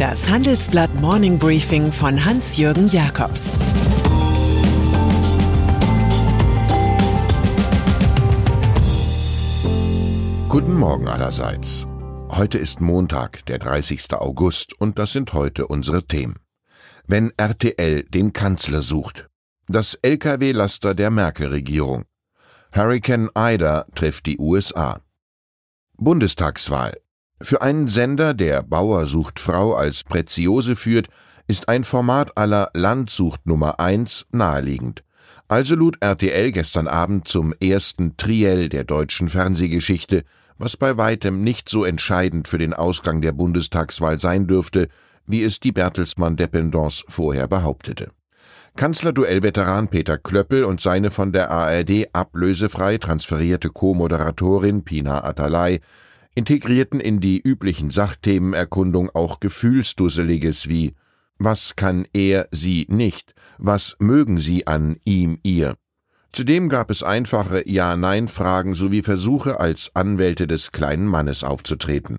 Das Handelsblatt Morning Briefing von Hans-Jürgen Jakobs Guten Morgen allerseits. Heute ist Montag, der 30. August, und das sind heute unsere Themen. Wenn RTL den Kanzler sucht. Das Lkw-Laster der Merkel-Regierung. Hurricane Ida trifft die USA. Bundestagswahl. Für einen Sender, der Bauer sucht Frau als Preziose führt, ist ein Format aller Landsucht Nummer 1 naheliegend. Also lud RTL gestern Abend zum ersten Triell der deutschen Fernsehgeschichte, was bei weitem nicht so entscheidend für den Ausgang der Bundestagswahl sein dürfte, wie es die Bertelsmann Dependance vorher behauptete. Kanzlerduell-Veteran Peter Klöppel und seine von der ARD ablösefrei transferierte Co-Moderatorin Pina Atalay integrierten in die üblichen Sachthemenerkundung auch Gefühlsdusseliges wie Was kann er, sie nicht? Was mögen sie an ihm, ihr? Zudem gab es einfache Ja-Nein-Fragen sowie Versuche, als Anwälte des kleinen Mannes aufzutreten.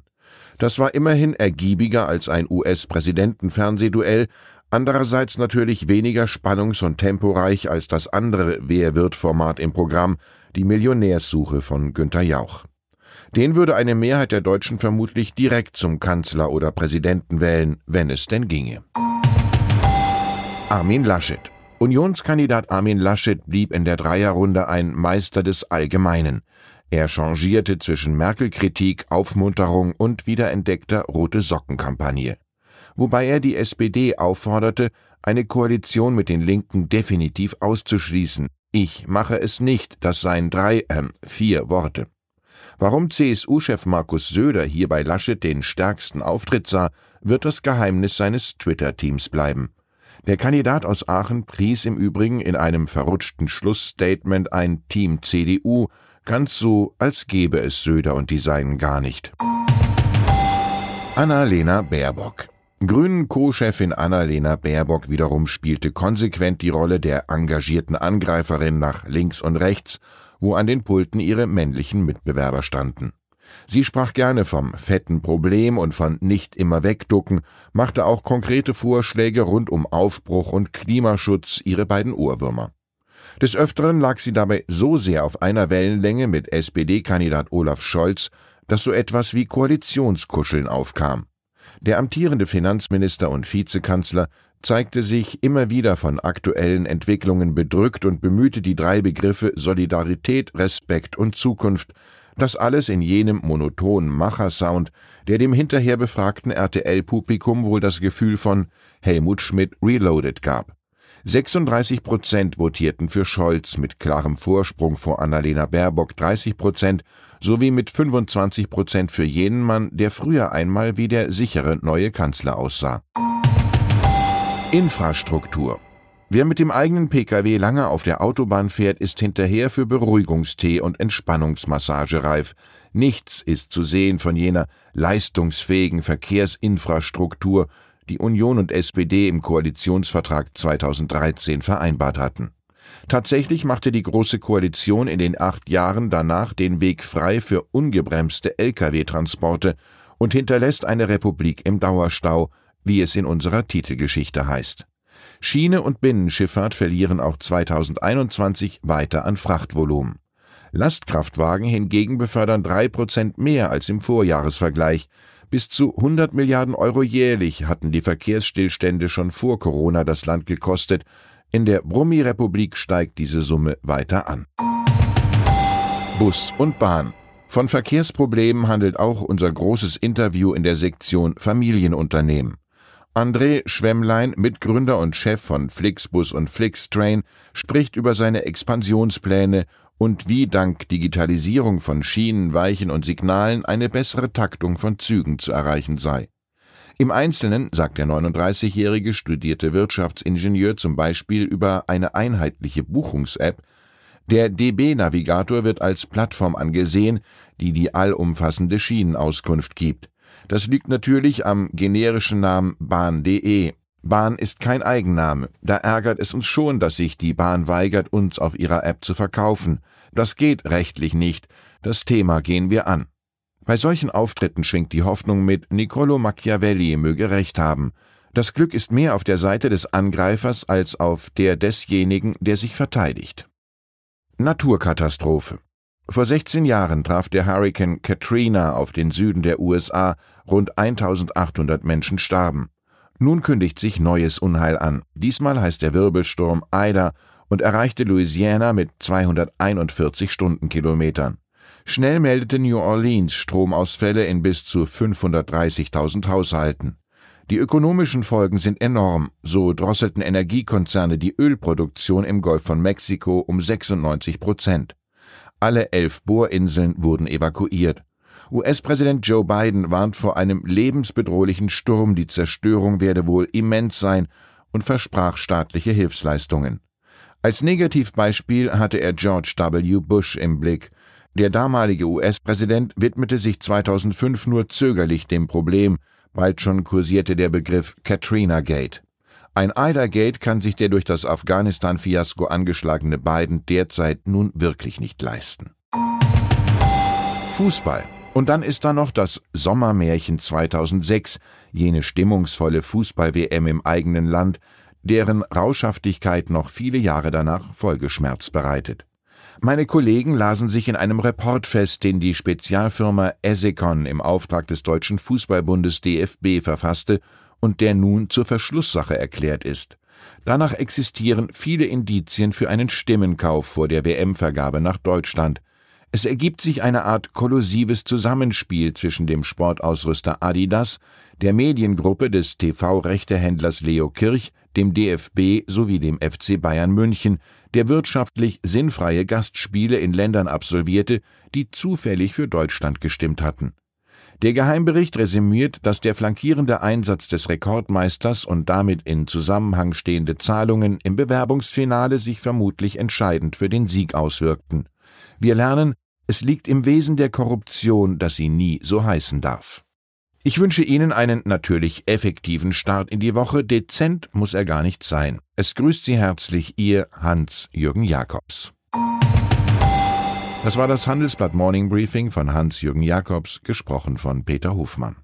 Das war immerhin ergiebiger als ein US-Präsidentenfernsehduell, andererseits natürlich weniger spannungs- und temporeich als das andere Wer wird Format im Programm, die Millionärssuche von Günter Jauch. Den würde eine Mehrheit der Deutschen vermutlich direkt zum Kanzler oder Präsidenten wählen, wenn es denn ginge. Armin Laschet Unionskandidat Armin Laschet blieb in der Dreierrunde ein Meister des Allgemeinen. Er changierte zwischen Merkel-Kritik, Aufmunterung und wiederentdeckter rote Sockenkampagne wobei er die SPD aufforderte, eine Koalition mit den Linken definitiv auszuschließen. Ich mache es nicht, das seien drei, äh, vier Worte. Warum CSU-Chef Markus Söder hier bei Laschet den stärksten Auftritt sah, wird das Geheimnis seines Twitter-Teams bleiben. Der Kandidat aus Aachen pries im Übrigen in einem verrutschten Schlussstatement ein Team CDU, ganz so, als gäbe es Söder und die Seinen gar nicht. Annalena Baerbock Grünen Co-Chefin Annalena Baerbock wiederum spielte konsequent die Rolle der engagierten Angreiferin nach links und rechts, wo an den Pulten ihre männlichen Mitbewerber standen. Sie sprach gerne vom fetten Problem und von nicht immer wegducken, machte auch konkrete Vorschläge rund um Aufbruch und Klimaschutz ihre beiden Ohrwürmer. Des Öfteren lag sie dabei so sehr auf einer Wellenlänge mit SPD-Kandidat Olaf Scholz, dass so etwas wie Koalitionskuscheln aufkam. Der amtierende Finanzminister und Vizekanzler zeigte sich immer wieder von aktuellen Entwicklungen bedrückt und bemühte die drei Begriffe Solidarität, Respekt und Zukunft, das alles in jenem monotonen Machersound, der dem hinterher befragten RTL-Publikum wohl das Gefühl von Helmut Schmidt Reloaded gab. 36 Prozent votierten für Scholz mit klarem Vorsprung vor Annalena Baerbock 30 Prozent sowie mit 25 Prozent für jenen Mann, der früher einmal wie der sichere neue Kanzler aussah. Infrastruktur Wer mit dem eigenen Pkw lange auf der Autobahn fährt, ist hinterher für Beruhigungstee und Entspannungsmassage reif. Nichts ist zu sehen von jener leistungsfähigen Verkehrsinfrastruktur, die Union und SPD im Koalitionsvertrag 2013 vereinbart hatten. Tatsächlich machte die Große Koalition in den acht Jahren danach den Weg frei für ungebremste Lkw-Transporte und hinterlässt eine Republik im Dauerstau, wie es in unserer Titelgeschichte heißt. Schiene und Binnenschifffahrt verlieren auch 2021 weiter an Frachtvolumen. Lastkraftwagen hingegen befördern drei Prozent mehr als im Vorjahresvergleich, bis zu 100 Milliarden Euro jährlich hatten die Verkehrsstillstände schon vor Corona das Land gekostet. In der Brummi-Republik steigt diese Summe weiter an. Bus und Bahn. Von Verkehrsproblemen handelt auch unser großes Interview in der Sektion Familienunternehmen. André Schwemmlein, Mitgründer und Chef von Flixbus und Flixtrain, spricht über seine Expansionspläne und wie dank Digitalisierung von Schienen, Weichen und Signalen eine bessere Taktung von Zügen zu erreichen sei. Im Einzelnen sagt der 39-jährige studierte Wirtschaftsingenieur zum Beispiel über eine einheitliche Buchungs-App, der DB-Navigator wird als Plattform angesehen, die die allumfassende Schienenauskunft gibt. Das liegt natürlich am generischen Namen Bahn.de Bahn ist kein Eigenname. Da ärgert es uns schon, dass sich die Bahn weigert, uns auf ihrer App zu verkaufen. Das geht rechtlich nicht. Das Thema gehen wir an. Bei solchen Auftritten schwingt die Hoffnung mit, Niccolo Machiavelli möge recht haben. Das Glück ist mehr auf der Seite des Angreifers als auf der desjenigen, der sich verteidigt. Naturkatastrophe. Vor 16 Jahren traf der Hurrikan Katrina auf den Süden der USA, rund 1800 Menschen starben. Nun kündigt sich neues Unheil an. Diesmal heißt der Wirbelsturm Ida und erreichte Louisiana mit 241 Stundenkilometern. Schnell meldete New Orleans Stromausfälle in bis zu 530.000 Haushalten. Die ökonomischen Folgen sind enorm, so drosselten Energiekonzerne die Ölproduktion im Golf von Mexiko um 96 Prozent. Alle elf Bohrinseln wurden evakuiert. US-Präsident Joe Biden warnt vor einem lebensbedrohlichen Sturm, die Zerstörung werde wohl immens sein und versprach staatliche Hilfsleistungen. Als Negativbeispiel hatte er George W. Bush im Blick. Der damalige US-Präsident widmete sich 2005 nur zögerlich dem Problem, bald schon kursierte der Begriff Katrina Gate. Ein Ida-Gate kann sich der durch das Afghanistan-Fiasko angeschlagene Biden derzeit nun wirklich nicht leisten. Fußball. Und dann ist da noch das Sommermärchen 2006, jene stimmungsvolle Fußball-WM im eigenen Land, deren Rauschhaftigkeit noch viele Jahre danach Folgeschmerz bereitet. Meine Kollegen lasen sich in einem Report fest, den die Spezialfirma Esecon im Auftrag des Deutschen Fußballbundes DFB verfasste und der nun zur Verschlusssache erklärt ist. Danach existieren viele Indizien für einen Stimmenkauf vor der WM-Vergabe nach Deutschland. Es ergibt sich eine Art kollusives Zusammenspiel zwischen dem Sportausrüster Adidas, der Mediengruppe des TV-Rechtehändlers Leo Kirch, dem DFB sowie dem FC Bayern München, der wirtschaftlich sinnfreie Gastspiele in Ländern absolvierte, die zufällig für Deutschland gestimmt hatten. Der Geheimbericht resümiert, dass der flankierende Einsatz des Rekordmeisters und damit in Zusammenhang stehende Zahlungen im Bewerbungsfinale sich vermutlich entscheidend für den Sieg auswirkten. Wir lernen, es liegt im Wesen der Korruption, dass sie nie so heißen darf. Ich wünsche Ihnen einen natürlich effektiven Start in die Woche. Dezent muss er gar nicht sein. Es grüßt Sie herzlich Ihr Hans-Jürgen Jakobs. Das war das Handelsblatt Morning Briefing von Hans-Jürgen Jakobs, gesprochen von Peter Hofmann.